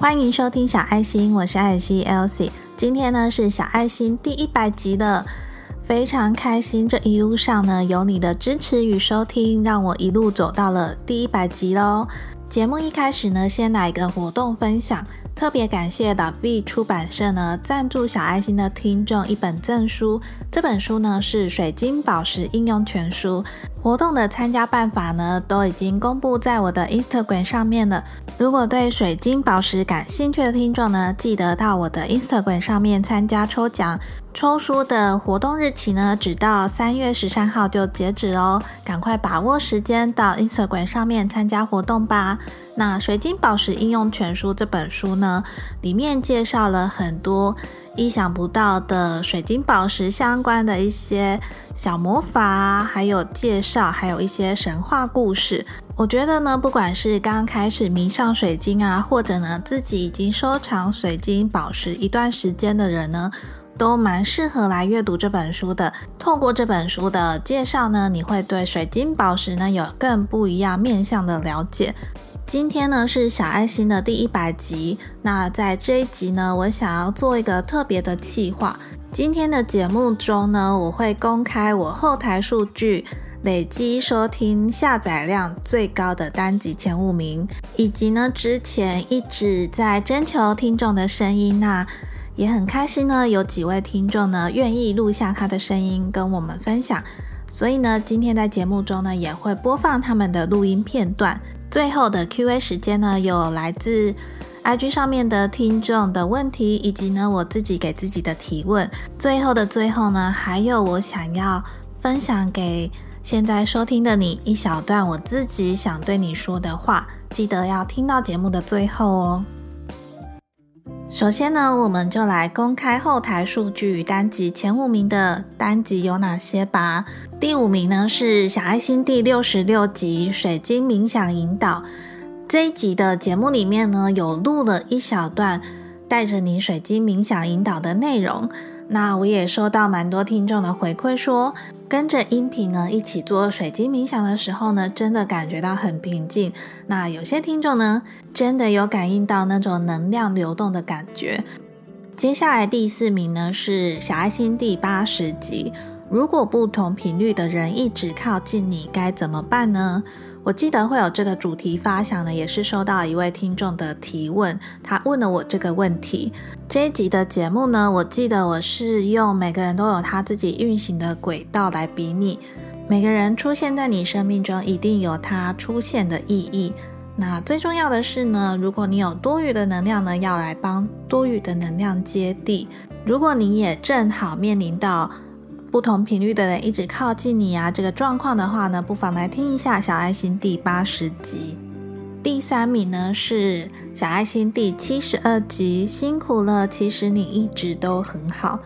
欢迎收听小爱心，我是艾希 Elsie。今天呢是小爱心第一百集了，非常开心。这一路上呢有你的支持与收听，让我一路走到了第一百集喽。节目一开始呢，先来一个活动分享。特别感谢的 V 出版社呢赞助小爱心的听众一本赠书，这本书呢是水晶宝石应用全书。活动的参加办法呢都已经公布在我的 Instagram 上面了。如果对水晶宝石感兴趣的听众呢，记得到我的 Instagram 上面参加抽奖。抽书的活动日期呢，只到三月十三号就截止哦，赶快把握时间到 Instagram 上面参加活动吧。那《水晶宝石应用全书》这本书呢，里面介绍了很多意想不到的水晶宝石相关的一些小魔法，还有介绍，还有一些神话故事。我觉得呢，不管是刚开始迷上水晶啊，或者呢自己已经收藏水晶宝石一段时间的人呢。都蛮适合来阅读这本书的。透过这本书的介绍呢，你会对水晶宝石呢有更不一样面向的了解。今天呢是小爱心的第一百集，那在这一集呢，我想要做一个特别的企划。今天的节目中呢，我会公开我后台数据累积收听下载量最高的单集前五名，以及呢之前一直在征求听众的声音那。也很开心呢，有几位听众呢愿意录下他的声音跟我们分享，所以呢，今天在节目中呢也会播放他们的录音片段。最后的 Q&A 时间呢，有来自 IG 上面的听众的问题，以及呢我自己给自己的提问。最后的最后呢，还有我想要分享给现在收听的你一小段我自己想对你说的话，记得要听到节目的最后哦。首先呢，我们就来公开后台数据单集前五名的单集有哪些吧。第五名呢是小爱心第六十六集水晶冥想引导这一集的节目里面呢，有录了一小段带着你水晶冥想引导的内容。那我也收到蛮多听众的回馈，说跟着音频呢一起做水晶冥想的时候呢，真的感觉到很平静。那有些听众呢，真的有感应到那种能量流动的感觉。接下来第四名呢是小爱心第八十集，如果不同频率的人一直靠近你，该怎么办呢？我记得会有这个主题发想呢，也是收到一位听众的提问，他问了我这个问题。这一集的节目呢，我记得我是用每个人都有他自己运行的轨道来比拟，每个人出现在你生命中一定有他出现的意义。那最重要的是呢，如果你有多余的能量呢，要来帮多余的能量接地。如果你也正好面临到。不同频率的人一直靠近你啊，这个状况的话呢，不妨来听一下小爱心第八十集。第三名呢是小爱心第七十二集，辛苦了，其实你一直都很好。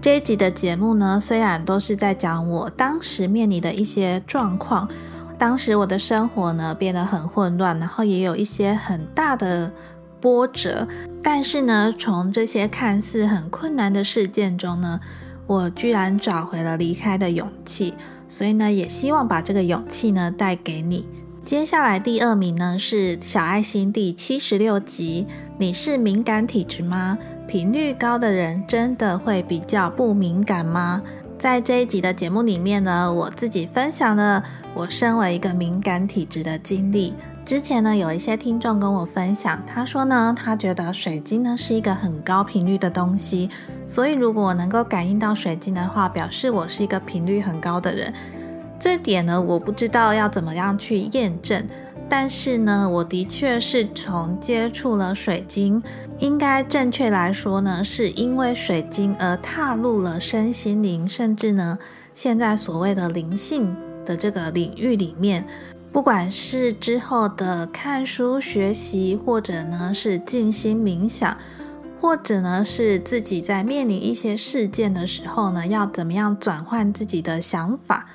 这一集的节目呢，虽然都是在讲我当时面临的一些状况，当时我的生活呢变得很混乱，然后也有一些很大的波折，但是呢，从这些看似很困难的事件中呢。我居然找回了离开的勇气，所以呢，也希望把这个勇气呢带给你。接下来第二名呢是小爱心第七十六集，你是敏感体质吗？频率高的人真的会比较不敏感吗？在这一集的节目里面呢，我自己分享了我身为一个敏感体质的经历。之前呢，有一些听众跟我分享，他说呢，他觉得水晶呢是一个很高频率的东西，所以如果我能够感应到水晶的话，表示我是一个频率很高的人。这点呢，我不知道要怎么样去验证，但是呢，我的确是从接触了水晶，应该正确来说呢，是因为水晶而踏入了身心灵，甚至呢，现在所谓的灵性的这个领域里面。不管是之后的看书学习，或者呢是静心冥想，或者呢是自己在面临一些事件的时候呢，要怎么样转换自己的想法，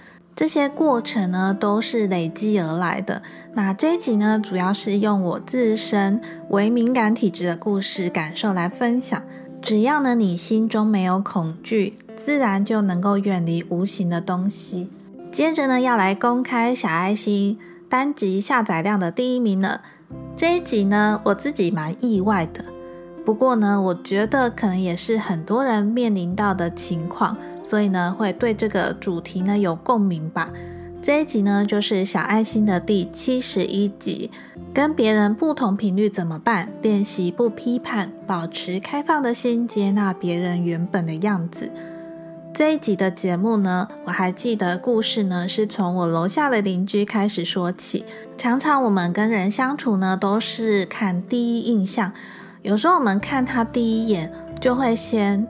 这些过程呢都是累积而来的。那这一集呢，主要是用我自身为敏感体质的故事感受来分享。只要呢你心中没有恐惧，自然就能够远离无形的东西。接着呢，要来公开小爱心。单集下载量的第一名了，这一集呢，我自己蛮意外的。不过呢，我觉得可能也是很多人面临到的情况，所以呢，会对这个主题呢有共鸣吧。这一集呢，就是小爱心的第七十一集，跟别人不同频率怎么办？练习不批判，保持开放的心，接纳别人原本的样子。这一集的节目呢，我还记得故事呢，是从我楼下的邻居开始说起。常常我们跟人相处呢，都是看第一印象，有时候我们看他第一眼，就会先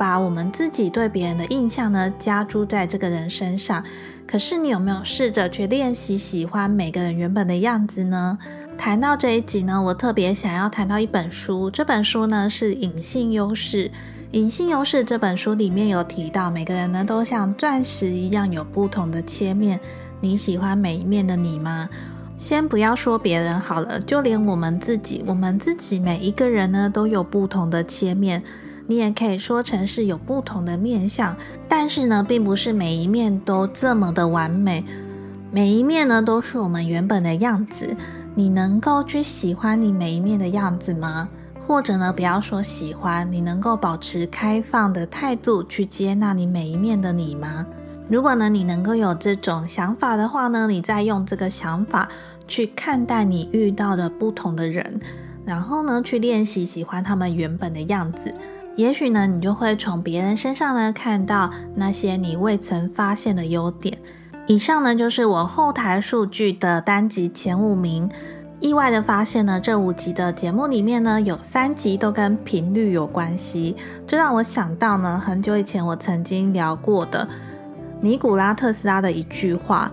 把我们自己对别人的印象呢，加注在这个人身上。可是你有没有试着去练习喜欢每个人原本的样子呢？谈到这一集呢，我特别想要谈到一本书，这本书呢是《隐性优势》。《隐性优势》这本书里面有提到，每个人呢都像钻石一样有不同的切面。你喜欢每一面的你吗？先不要说别人好了，就连我们自己，我们自己每一个人呢都有不同的切面。你也可以说成是有不同的面相，但是呢，并不是每一面都这么的完美，每一面呢都是我们原本的样子。你能够去喜欢你每一面的样子吗？或者呢，不要说喜欢，你能够保持开放的态度去接纳你每一面的你吗？如果呢，你能够有这种想法的话呢，你再用这个想法去看待你遇到的不同的人，然后呢，去练习喜欢他们原本的样子。也许呢，你就会从别人身上呢看到那些你未曾发现的优点。以上呢就是我后台数据的单集前五名。意外的发现呢，这五集的节目里面呢，有三集都跟频率有关系。这让我想到呢，很久以前我曾经聊过的尼古拉特斯拉的一句话。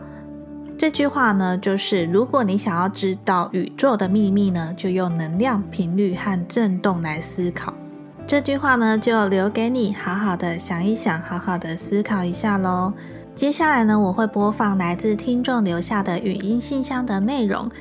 这句话呢，就是如果你想要知道宇宙的秘密呢，就用能量、频率和振动来思考。这句话呢，就留给你好好的想一想，好好的思考一下喽。接下来呢，我会播放来自听众留下的语音信箱的内容。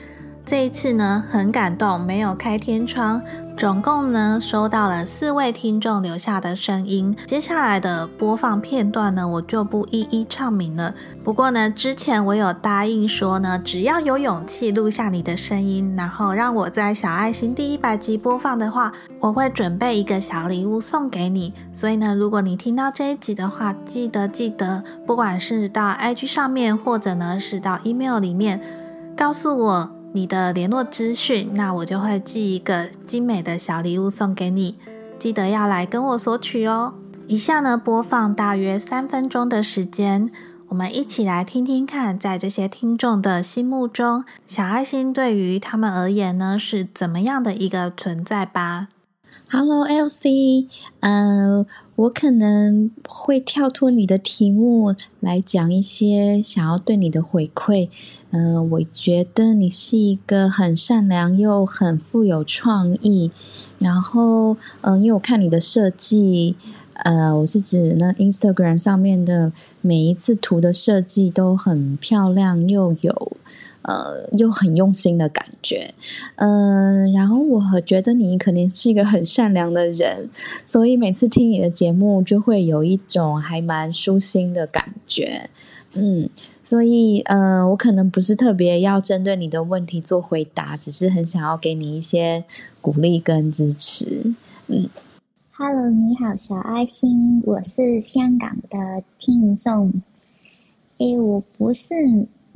这一次呢，很感动，没有开天窗。总共呢，收到了四位听众留下的声音。接下来的播放片段呢，我就不一一唱名了。不过呢，之前我有答应说呢，只要有勇气录下你的声音，然后让我在小爱心第一百集播放的话，我会准备一个小礼物送给你。所以呢，如果你听到这一集的话，记得记得，不管是到 IG 上面，或者呢是到 email 里面，告诉我。你的联络资讯，那我就会寄一个精美的小礼物送给你，记得要来跟我索取哦。以下呢，播放大约三分钟的时间，我们一起来听听看，在这些听众的心目中，小爱心对于他们而言呢，是怎么样的一个存在吧。Hello，LC，嗯，我可能会跳脱你的题目来讲一些想要对你的回馈。嗯，我觉得你是一个很善良又很富有创意。然后，嗯，因为我看你的设计，呃，我是指那 Instagram 上面的每一次图的设计都很漂亮又有。呃，又很用心的感觉，嗯，然后我觉得你肯定是一个很善良的人，所以每次听你的节目就会有一种还蛮舒心的感觉，嗯，所以呃，我可能不是特别要针对你的问题做回答，只是很想要给你一些鼓励跟支持，嗯，Hello，你好，小爱心，我是香港的听众，诶，我不是。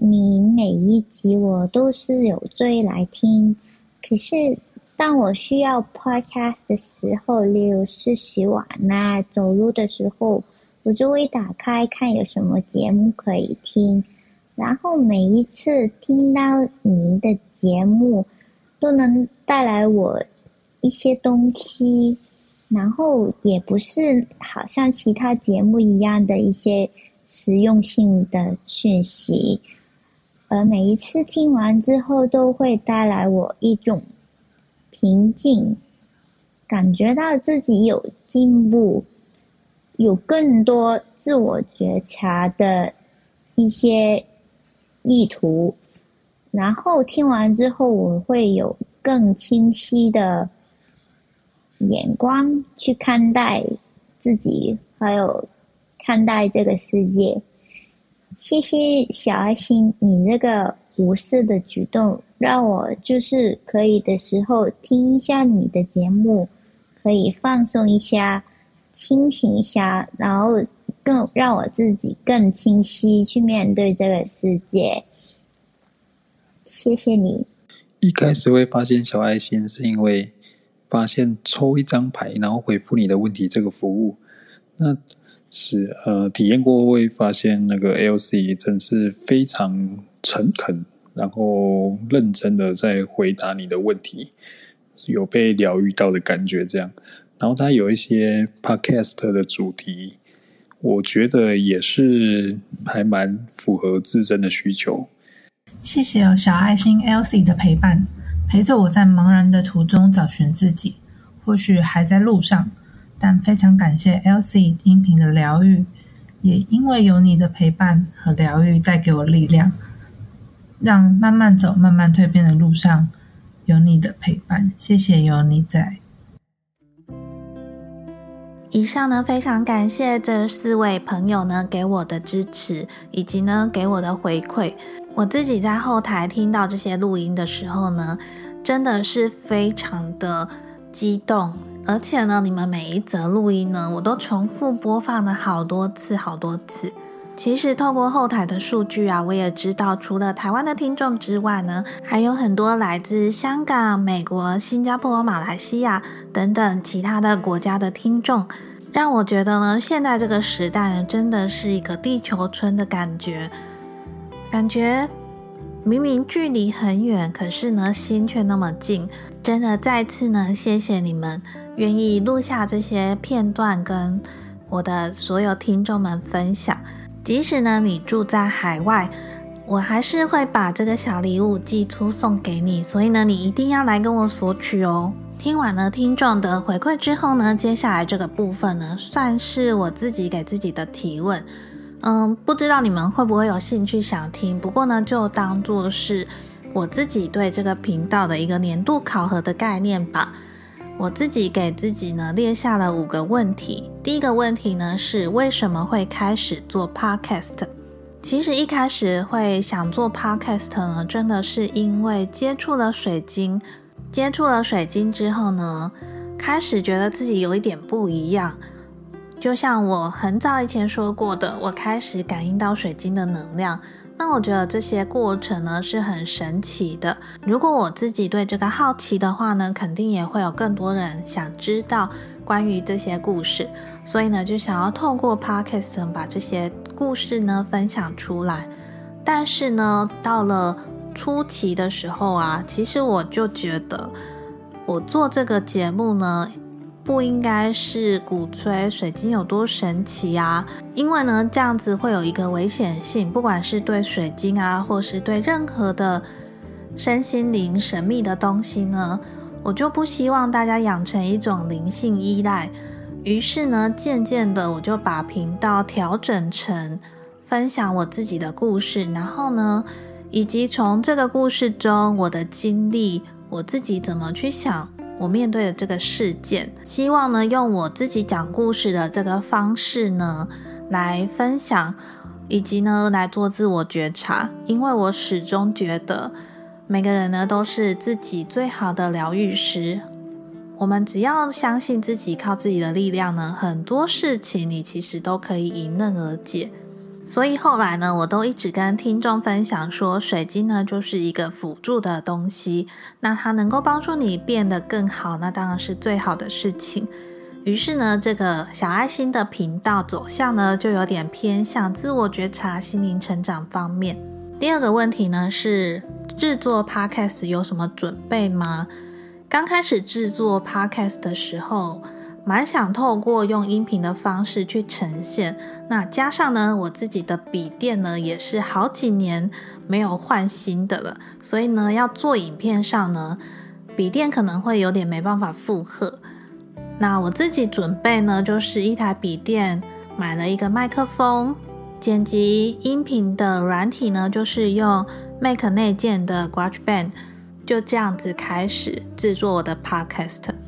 你每一集我都是有追来听，可是当我需要 podcast 的时候，例如是洗碗呐、走路的时候，我就会打开看有什么节目可以听。然后每一次听到你的节目，都能带来我一些东西，然后也不是好像其他节目一样的一些实用性的讯息。而每一次听完之后，都会带来我一种平静，感觉到自己有进步，有更多自我觉察的一些意图。然后听完之后，我会有更清晰的眼光去看待自己，还有看待这个世界。谢谢小爱心，你这个无私的举动让我就是可以的时候听一下你的节目，可以放松一下，清醒一下，然后更让我自己更清晰去面对这个世界。谢谢你。一开始会发现小爱心，是因为发现抽一张牌，然后回复你的问题这个服务，那是呃体验过会发现那个 L C 真是非常诚恳，然后认真的在回答你的问题，有被疗愈到的感觉。这样，然后他有一些 Podcast 的主题，我觉得也是还蛮符合自身的需求。谢谢哦小爱心 LC 的陪伴，陪着我在茫然的途中找寻自己。或许还在路上，但非常感谢 Elsie 音频的疗愈，也因为有你的陪伴和疗愈带给我力量，让慢慢走、慢慢蜕变的路上有你的陪伴。谢谢有你在。以上呢，非常感谢这四位朋友呢给我的支持，以及呢给我的回馈。我自己在后台听到这些录音的时候呢，真的是非常的激动，而且呢，你们每一则录音呢，我都重复播放了好多次、好多次。其实透过后台的数据啊，我也知道，除了台湾的听众之外呢，还有很多来自香港、美国、新加坡、马来西亚等等其他的国家的听众，让我觉得呢，现在这个时代呢，真的是一个地球村的感觉。感觉明明距离很远，可是呢心却那么近。真的再次呢，谢谢你们愿意录下这些片段，跟我的所有听众们分享。即使呢你住在海外，我还是会把这个小礼物寄出送给你。所以呢，你一定要来跟我索取哦。听完了听众的回馈之后呢，接下来这个部分呢，算是我自己给自己的提问。嗯，不知道你们会不会有兴趣想听？不过呢，就当做是我自己对这个频道的一个年度考核的概念吧。我自己给自己呢列下了五个问题。第一个问题呢是为什么会开始做 podcast？其实一开始会想做 podcast 呢，真的是因为接触了水晶，接触了水晶之后呢，开始觉得自己有一点不一样。就像我很早以前说过的，我开始感应到水晶的能量。那我觉得这些过程呢是很神奇的。如果我自己对这个好奇的话呢，肯定也会有更多人想知道关于这些故事。所以呢，就想要透过 podcast 把这些故事呢分享出来。但是呢，到了初期的时候啊，其实我就觉得我做这个节目呢。不应该是鼓吹水晶有多神奇啊，因为呢，这样子会有一个危险性，不管是对水晶啊，或是对任何的身心灵神秘的东西呢，我就不希望大家养成一种灵性依赖。于是呢，渐渐的，我就把频道调整成分享我自己的故事，然后呢，以及从这个故事中我的经历，我自己怎么去想。我面对的这个事件，希望呢用我自己讲故事的这个方式呢来分享，以及呢来做自我觉察。因为我始终觉得每个人呢都是自己最好的疗愈师。我们只要相信自己，靠自己的力量呢，很多事情你其实都可以迎刃而解。所以后来呢，我都一直跟听众分享说，水晶呢就是一个辅助的东西，那它能够帮助你变得更好，那当然是最好的事情。于是呢，这个小爱心的频道走向呢，就有点偏向自我觉察、心灵成长方面。第二个问题呢是，制作 podcast 有什么准备吗？刚开始制作 podcast 的时候。蛮想透过用音频的方式去呈现，那加上呢，我自己的笔电呢也是好几年没有换新的了，所以呢，要做影片上呢，笔电可能会有点没办法负荷。那我自己准备呢，就是一台笔电，买了一个麦克风，剪辑音频的软体呢，就是用 Mac 内建的 GarageBand，就这样子开始制作我的 Podcast。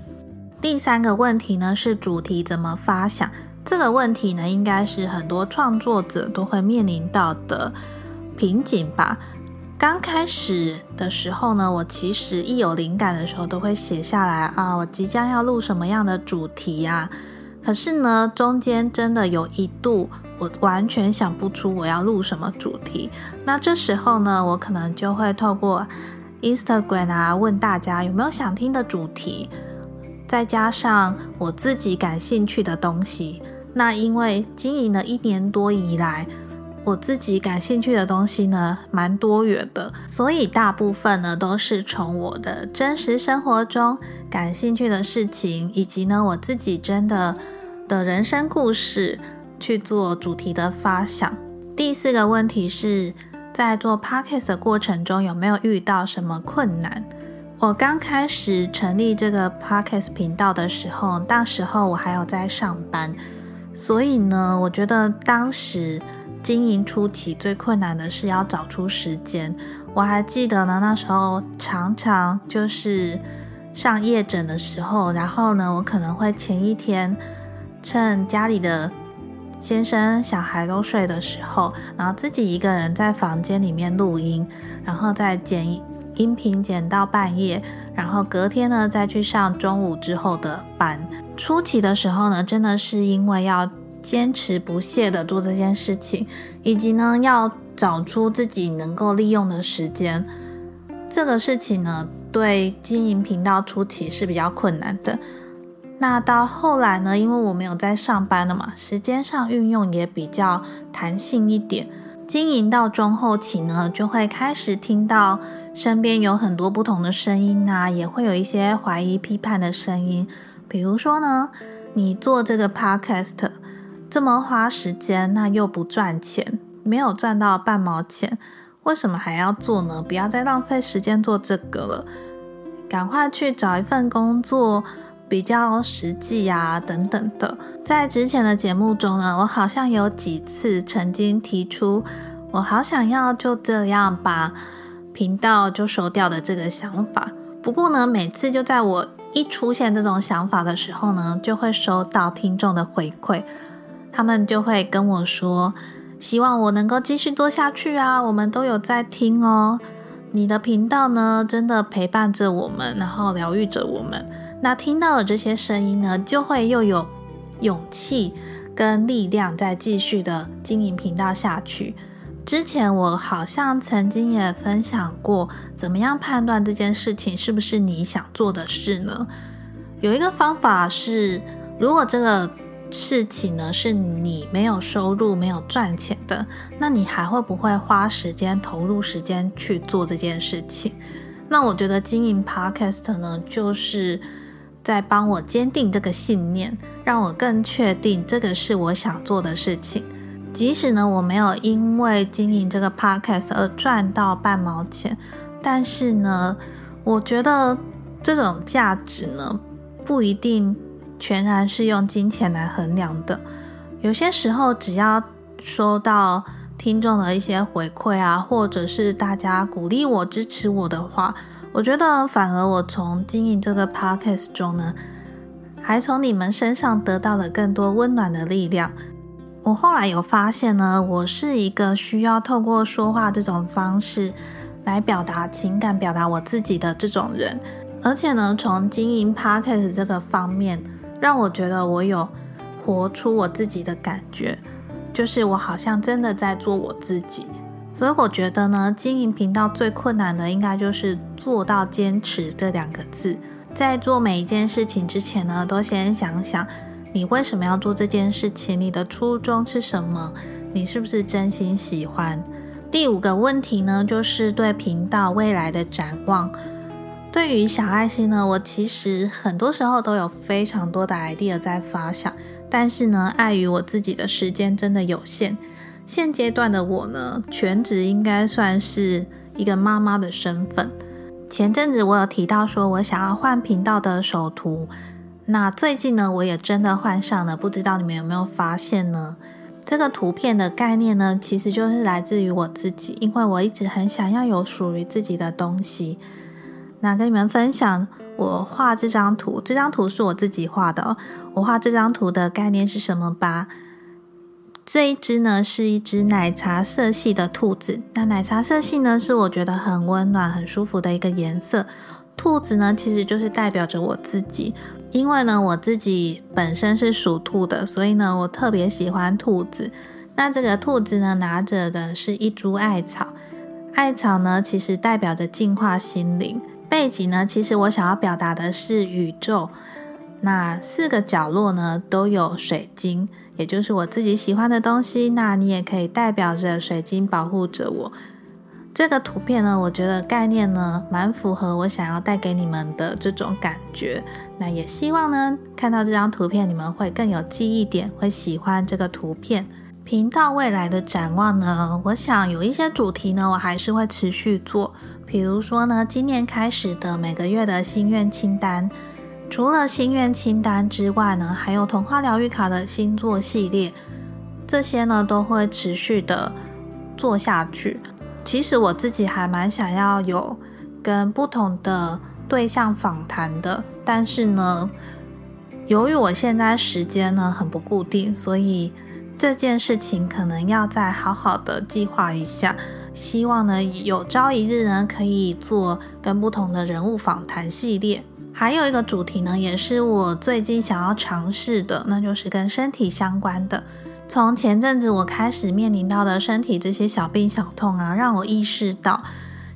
第三个问题呢是主题怎么发想？这个问题呢应该是很多创作者都会面临到的瓶颈吧。刚开始的时候呢，我其实一有灵感的时候都会写下来啊，我即将要录什么样的主题呀？可是呢，中间真的有一度我完全想不出我要录什么主题。那这时候呢，我可能就会透过 Instagram 啊问大家有没有想听的主题，再加上我自己感兴趣的东西。那因为经营了一年多以来。我自己感兴趣的东西呢，蛮多元的，所以大部分呢都是从我的真实生活中感兴趣的事情，以及呢我自己真的的人生故事去做主题的发想。第四个问题是在做 podcast 的过程中有没有遇到什么困难？我刚开始成立这个 podcast 频道的时候，那时候我还有在上班，所以呢，我觉得当时。经营初期最困难的是要找出时间。我还记得呢，那时候常常就是上夜诊的时候，然后呢，我可能会前一天趁家里的先生、小孩都睡的时候，然后自己一个人在房间里面录音，然后再剪音频剪到半夜，然后隔天呢再去上中午之后的班。初期的时候呢，真的是因为要。坚持不懈的做这件事情，以及呢，要找出自己能够利用的时间，这个事情呢，对经营频道初期是比较困难的。那到后来呢，因为我没有在上班了嘛，时间上运用也比较弹性一点。经营到中后期呢，就会开始听到身边有很多不同的声音啊，也会有一些怀疑、批判的声音。比如说呢，你做这个 podcast。这么花时间，那又不赚钱，没有赚到半毛钱，为什么还要做呢？不要再浪费时间做这个了，赶快去找一份工作，比较实际呀，等等的。在之前的节目中呢，我好像有几次曾经提出，我好想要就这样把频道就收掉的这个想法。不过呢，每次就在我一出现这种想法的时候呢，就会收到听众的回馈。他们就会跟我说，希望我能够继续做下去啊！我们都有在听哦，你的频道呢，真的陪伴着我们，然后疗愈着我们。那听到了这些声音呢，就会又有勇气跟力量，再继续的经营频道下去。之前我好像曾经也分享过，怎么样判断这件事情是不是你想做的事呢？有一个方法是，如果这个。事情呢是你没有收入、没有赚钱的，那你还会不会花时间、投入时间去做这件事情？那我觉得经营 Podcast 呢，就是在帮我坚定这个信念，让我更确定这个是我想做的事情。即使呢我没有因为经营这个 Podcast 而赚到半毛钱，但是呢，我觉得这种价值呢不一定。全然是用金钱来衡量的。有些时候，只要收到听众的一些回馈啊，或者是大家鼓励我、支持我的话，我觉得反而我从经营这个 podcast 中呢，还从你们身上得到了更多温暖的力量。我后来有发现呢，我是一个需要透过说话这种方式来表达情感、表达我自己的这种人，而且呢，从经营 podcast 这个方面。让我觉得我有活出我自己的感觉，就是我好像真的在做我自己。所以我觉得呢，经营频道最困难的应该就是做到坚持这两个字。在做每一件事情之前呢，都先想想你为什么要做这件事情，你的初衷是什么，你是不是真心喜欢？第五个问题呢，就是对频道未来的展望。对于小爱心呢，我其实很多时候都有非常多的 idea 在发想，但是呢，碍于我自己的时间真的有限，现阶段的我呢，全职应该算是一个妈妈的身份。前阵子我有提到说我想要换频道的首图，那最近呢，我也真的换上了，不知道你们有没有发现呢？这个图片的概念呢，其实就是来自于我自己，因为我一直很想要有属于自己的东西。那跟你们分享，我画这张图，这张图是我自己画的。我画这张图的概念是什么吧？这一只呢是一只奶茶色系的兔子。那奶茶色系呢是我觉得很温暖、很舒服的一个颜色。兔子呢其实就是代表着我自己，因为呢我自己本身是属兔的，所以呢我特别喜欢兔子。那这个兔子呢拿着的是一株艾草，艾草呢其实代表着净化心灵。背景呢其实我想要表达的是宇宙。那四个角落呢都有水晶，也就是我自己喜欢的东西。那你也可以代表着水晶保护着我。这个图片呢，我觉得概念呢蛮符合我想要带给你们的这种感觉。那也希望呢看到这张图片，你们会更有记忆点，会喜欢这个图片。频道未来的展望呢，我想有一些主题呢，我还是会持续做。比如说呢，今年开始的每个月的心愿清单。除了心愿清单之外呢，还有童话疗愈卡的星座系列，这些呢都会持续的做下去。其实我自己还蛮想要有跟不同的对象访谈的，但是呢，由于我现在时间呢很不固定，所以这件事情可能要再好好的计划一下。希望呢有朝一日呢可以做跟不同的人物访谈系列。还有一个主题呢，也是我最近想要尝试的，那就是跟身体相关的。从前阵子我开始面临到的身体这些小病小痛啊，让我意识到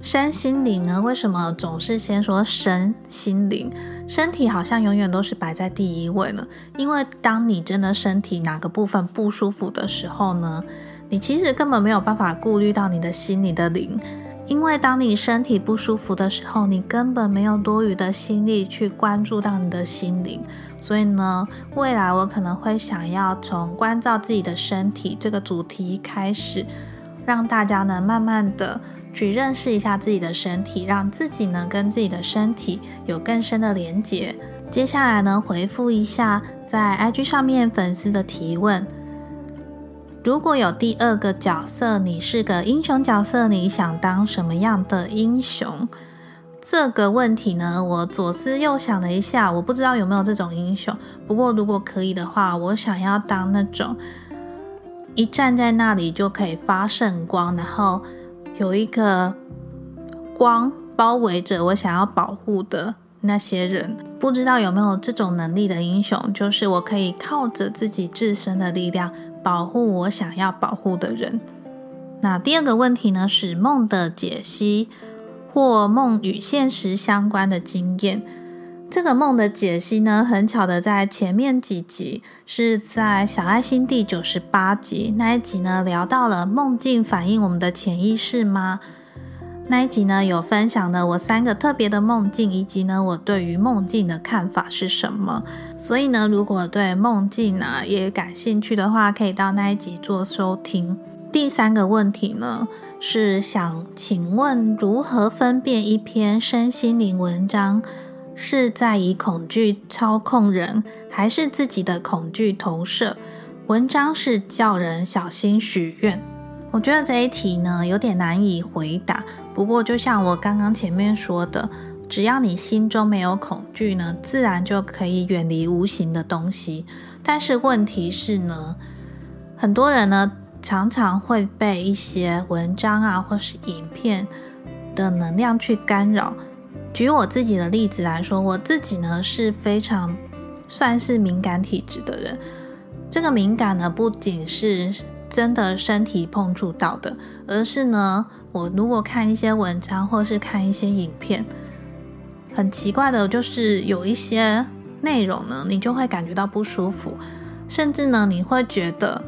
身心灵呢，为什么总是先说身心灵？身体好像永远都是摆在第一位呢？因为当你真的身体哪个部分不舒服的时候呢，你其实根本没有办法顾虑到你的心、你的灵。因为当你身体不舒服的时候，你根本没有多余的心力去关注到你的心灵。所以呢，未来我可能会想要从关照自己的身体这个主题开始，让大家呢慢慢的去认识一下自己的身体，让自己呢跟自己的身体有更深的连接。接下来呢，回复一下在 IG 上面粉丝的提问。如果有第二个角色，你是个英雄角色，你想当什么样的英雄？这个问题呢，我左思右想了一下，我不知道有没有这种英雄。不过如果可以的话，我想要当那种一站在那里就可以发圣光，然后有一个光包围着我，想要保护的那些人。不知道有没有这种能力的英雄，就是我可以靠着自己自身的力量。保护我想要保护的人。那第二个问题呢，是梦的解析或梦与现实相关的经验。这个梦的解析呢，很巧的在前面几集是在小爱心第九十八集那一集呢，聊到了梦境反映我们的潜意识吗？那一集呢，有分享了我三个特别的梦境，以及呢，我对于梦境的看法是什么。所以呢，如果对梦境呢也感兴趣的话，可以到那一集做收听。第三个问题呢，是想请问如何分辨一篇身心灵文章是在以恐惧操控人，还是自己的恐惧投射？文章是叫人小心许愿。我觉得这一题呢，有点难以回答。不过，就像我刚刚前面说的，只要你心中没有恐惧呢，自然就可以远离无形的东西。但是问题是呢，很多人呢常常会被一些文章啊或是影片的能量去干扰。举我自己的例子来说，我自己呢是非常算是敏感体质的人。这个敏感呢，不仅是真的身体碰触到的，而是呢。我如果看一些文章，或是看一些影片，很奇怪的，就是有一些内容呢，你就会感觉到不舒服，甚至呢，你会觉得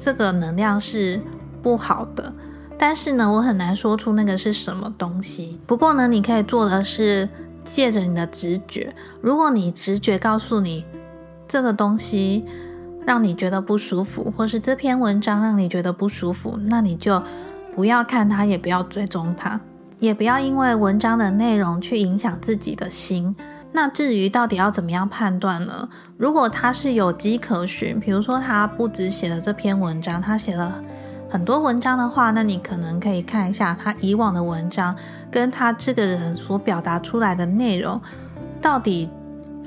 这个能量是不好的。但是呢，我很难说出那个是什么东西。不过呢，你可以做的是借着你的直觉，如果你直觉告诉你这个东西让你觉得不舒服，或是这篇文章让你觉得不舒服，那你就。不要看它，也不要追踪它，也不要因为文章的内容去影响自己的心。那至于到底要怎么样判断呢？如果他是有迹可循，比如说他不止写了这篇文章，他写了很多文章的话，那你可能可以看一下他以往的文章，跟他这个人所表达出来的内容，到底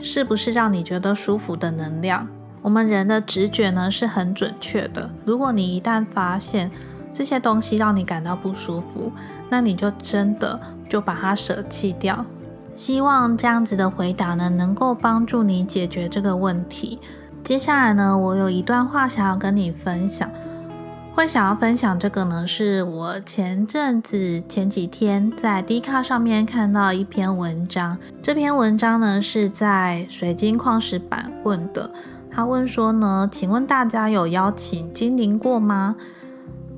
是不是让你觉得舒服的能量。我们人的直觉呢是很准确的。如果你一旦发现这些东西让你感到不舒服，那你就真的就把它舍弃掉。希望这样子的回答呢，能够帮助你解决这个问题。接下来呢，我有一段话想要跟你分享。会想要分享这个呢，是我前阵子前几天在 D 卡上面看到一篇文章。这篇文章呢是在水晶矿石版问的。他问说呢，请问大家有邀请精灵过吗？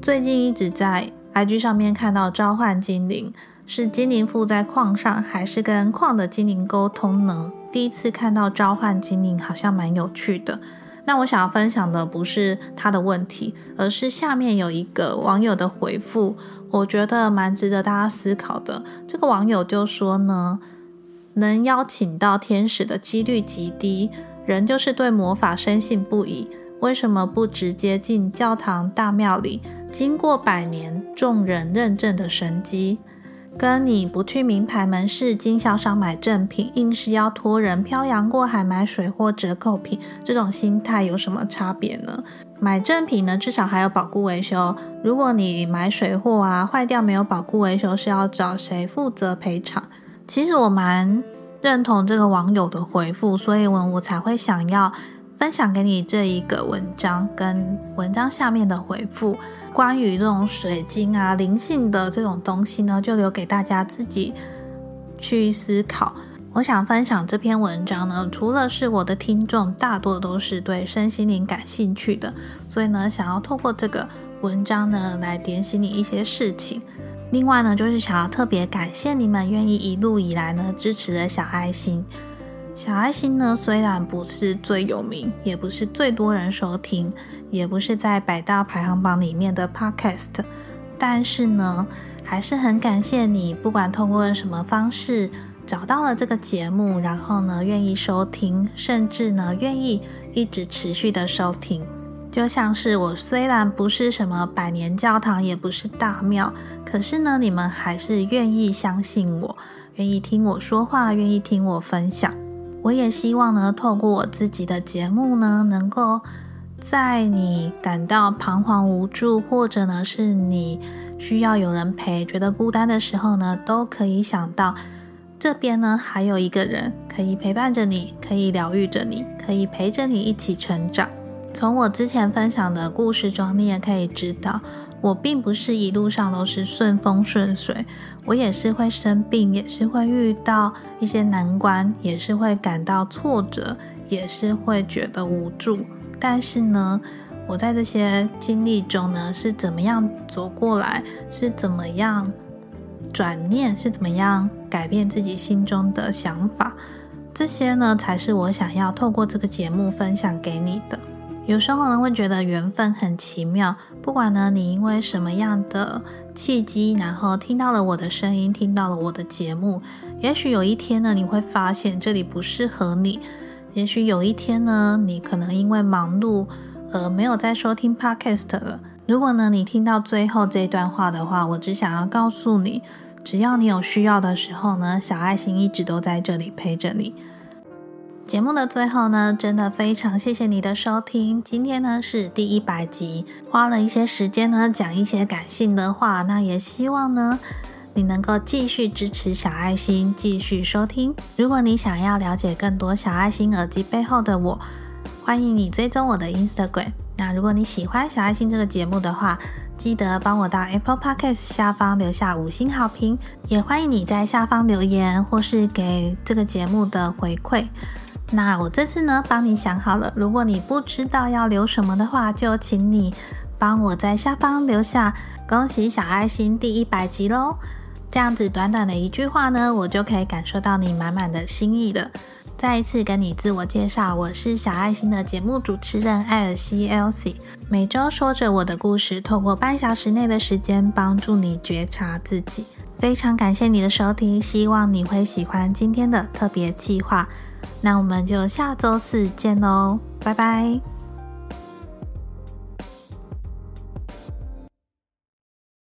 最近一直在 IG 上面看到召唤精灵，是精灵附在矿上，还是跟矿的精灵沟通呢？第一次看到召唤精灵，好像蛮有趣的。那我想要分享的不是他的问题，而是下面有一个网友的回复，我觉得蛮值得大家思考的。这个网友就说呢，能邀请到天使的几率极低，人就是对魔法深信不疑，为什么不直接进教堂大庙里，经过百年众人认证的神机？跟你不去名牌门市经销商买正品，硬是要托人漂洋过海买水货折扣品，这种心态有什么差别呢？买正品呢，至少还有保固维修。如果你买水货啊，坏掉没有保固维修，是要找谁负责赔偿？其实我蛮认同这个网友的回复，所以我我才会想要分享给你这一个文章跟文章下面的回复。关于这种水晶啊、灵性的这种东西呢，就留给大家自己去思考。我想分享这篇文章呢，除了是我的听众大多都是对身心灵感兴趣的，所以呢，想要透过这个文章呢来点醒你一些事情。另外呢，就是想要特别感谢你们愿意一路以来呢支持的小爱心。小爱心呢，虽然不是最有名，也不是最多人收听，也不是在百大排行榜里面的 Podcast，但是呢，还是很感谢你，不管通过什么方式找到了这个节目，然后呢，愿意收听，甚至呢，愿意一直持续的收听。就像是我虽然不是什么百年教堂，也不是大庙，可是呢，你们还是愿意相信我，愿意听我说话，愿意听我分享。我也希望呢，透过我自己的节目呢，能够在你感到彷徨无助，或者呢是你需要有人陪、觉得孤单的时候呢，都可以想到这边呢还有一个人可以陪伴着你，可以疗愈着你，可以陪着你一起成长。从我之前分享的故事中，你也可以知道。我并不是一路上都是顺风顺水，我也是会生病，也是会遇到一些难关，也是会感到挫折，也是会觉得无助。但是呢，我在这些经历中呢，是怎么样走过来，是怎么样转念，是怎么样改变自己心中的想法，这些呢，才是我想要透过这个节目分享给你的。有时候呢，会觉得缘分很奇妙。不管呢，你因为什么样的契机，然后听到了我的声音，听到了我的节目，也许有一天呢，你会发现这里不适合你。也许有一天呢，你可能因为忙碌而没有再收听 Podcast 了。如果呢，你听到最后这段话的话，我只想要告诉你，只要你有需要的时候呢，小爱心一直都在这里陪着你。节目的最后呢，真的非常谢谢你的收听。今天呢是第一百集，花了一些时间呢讲一些感性的话。那也希望呢你能够继续支持小爱心，继续收听。如果你想要了解更多小爱心耳机背后的我，欢迎你追踪我的 Instagram。那如果你喜欢小爱心这个节目的话，记得帮我到 Apple Podcast 下方留下五星好评，也欢迎你在下方留言或是给这个节目的回馈。那我这次呢，帮你想好了。如果你不知道要留什么的话，就请你帮我在下方留下“恭喜小爱心第一百集喽”。这样子短短的一句话呢，我就可以感受到你满满的心意了。再一次跟你自我介绍，我是小爱心的节目主持人艾尔西 （Elsie）。每周说着我的故事，透过半小时内的时间，帮助你觉察自己。非常感谢你的收听，希望你会喜欢今天的特别计划。那我们就下周四见喽，拜拜。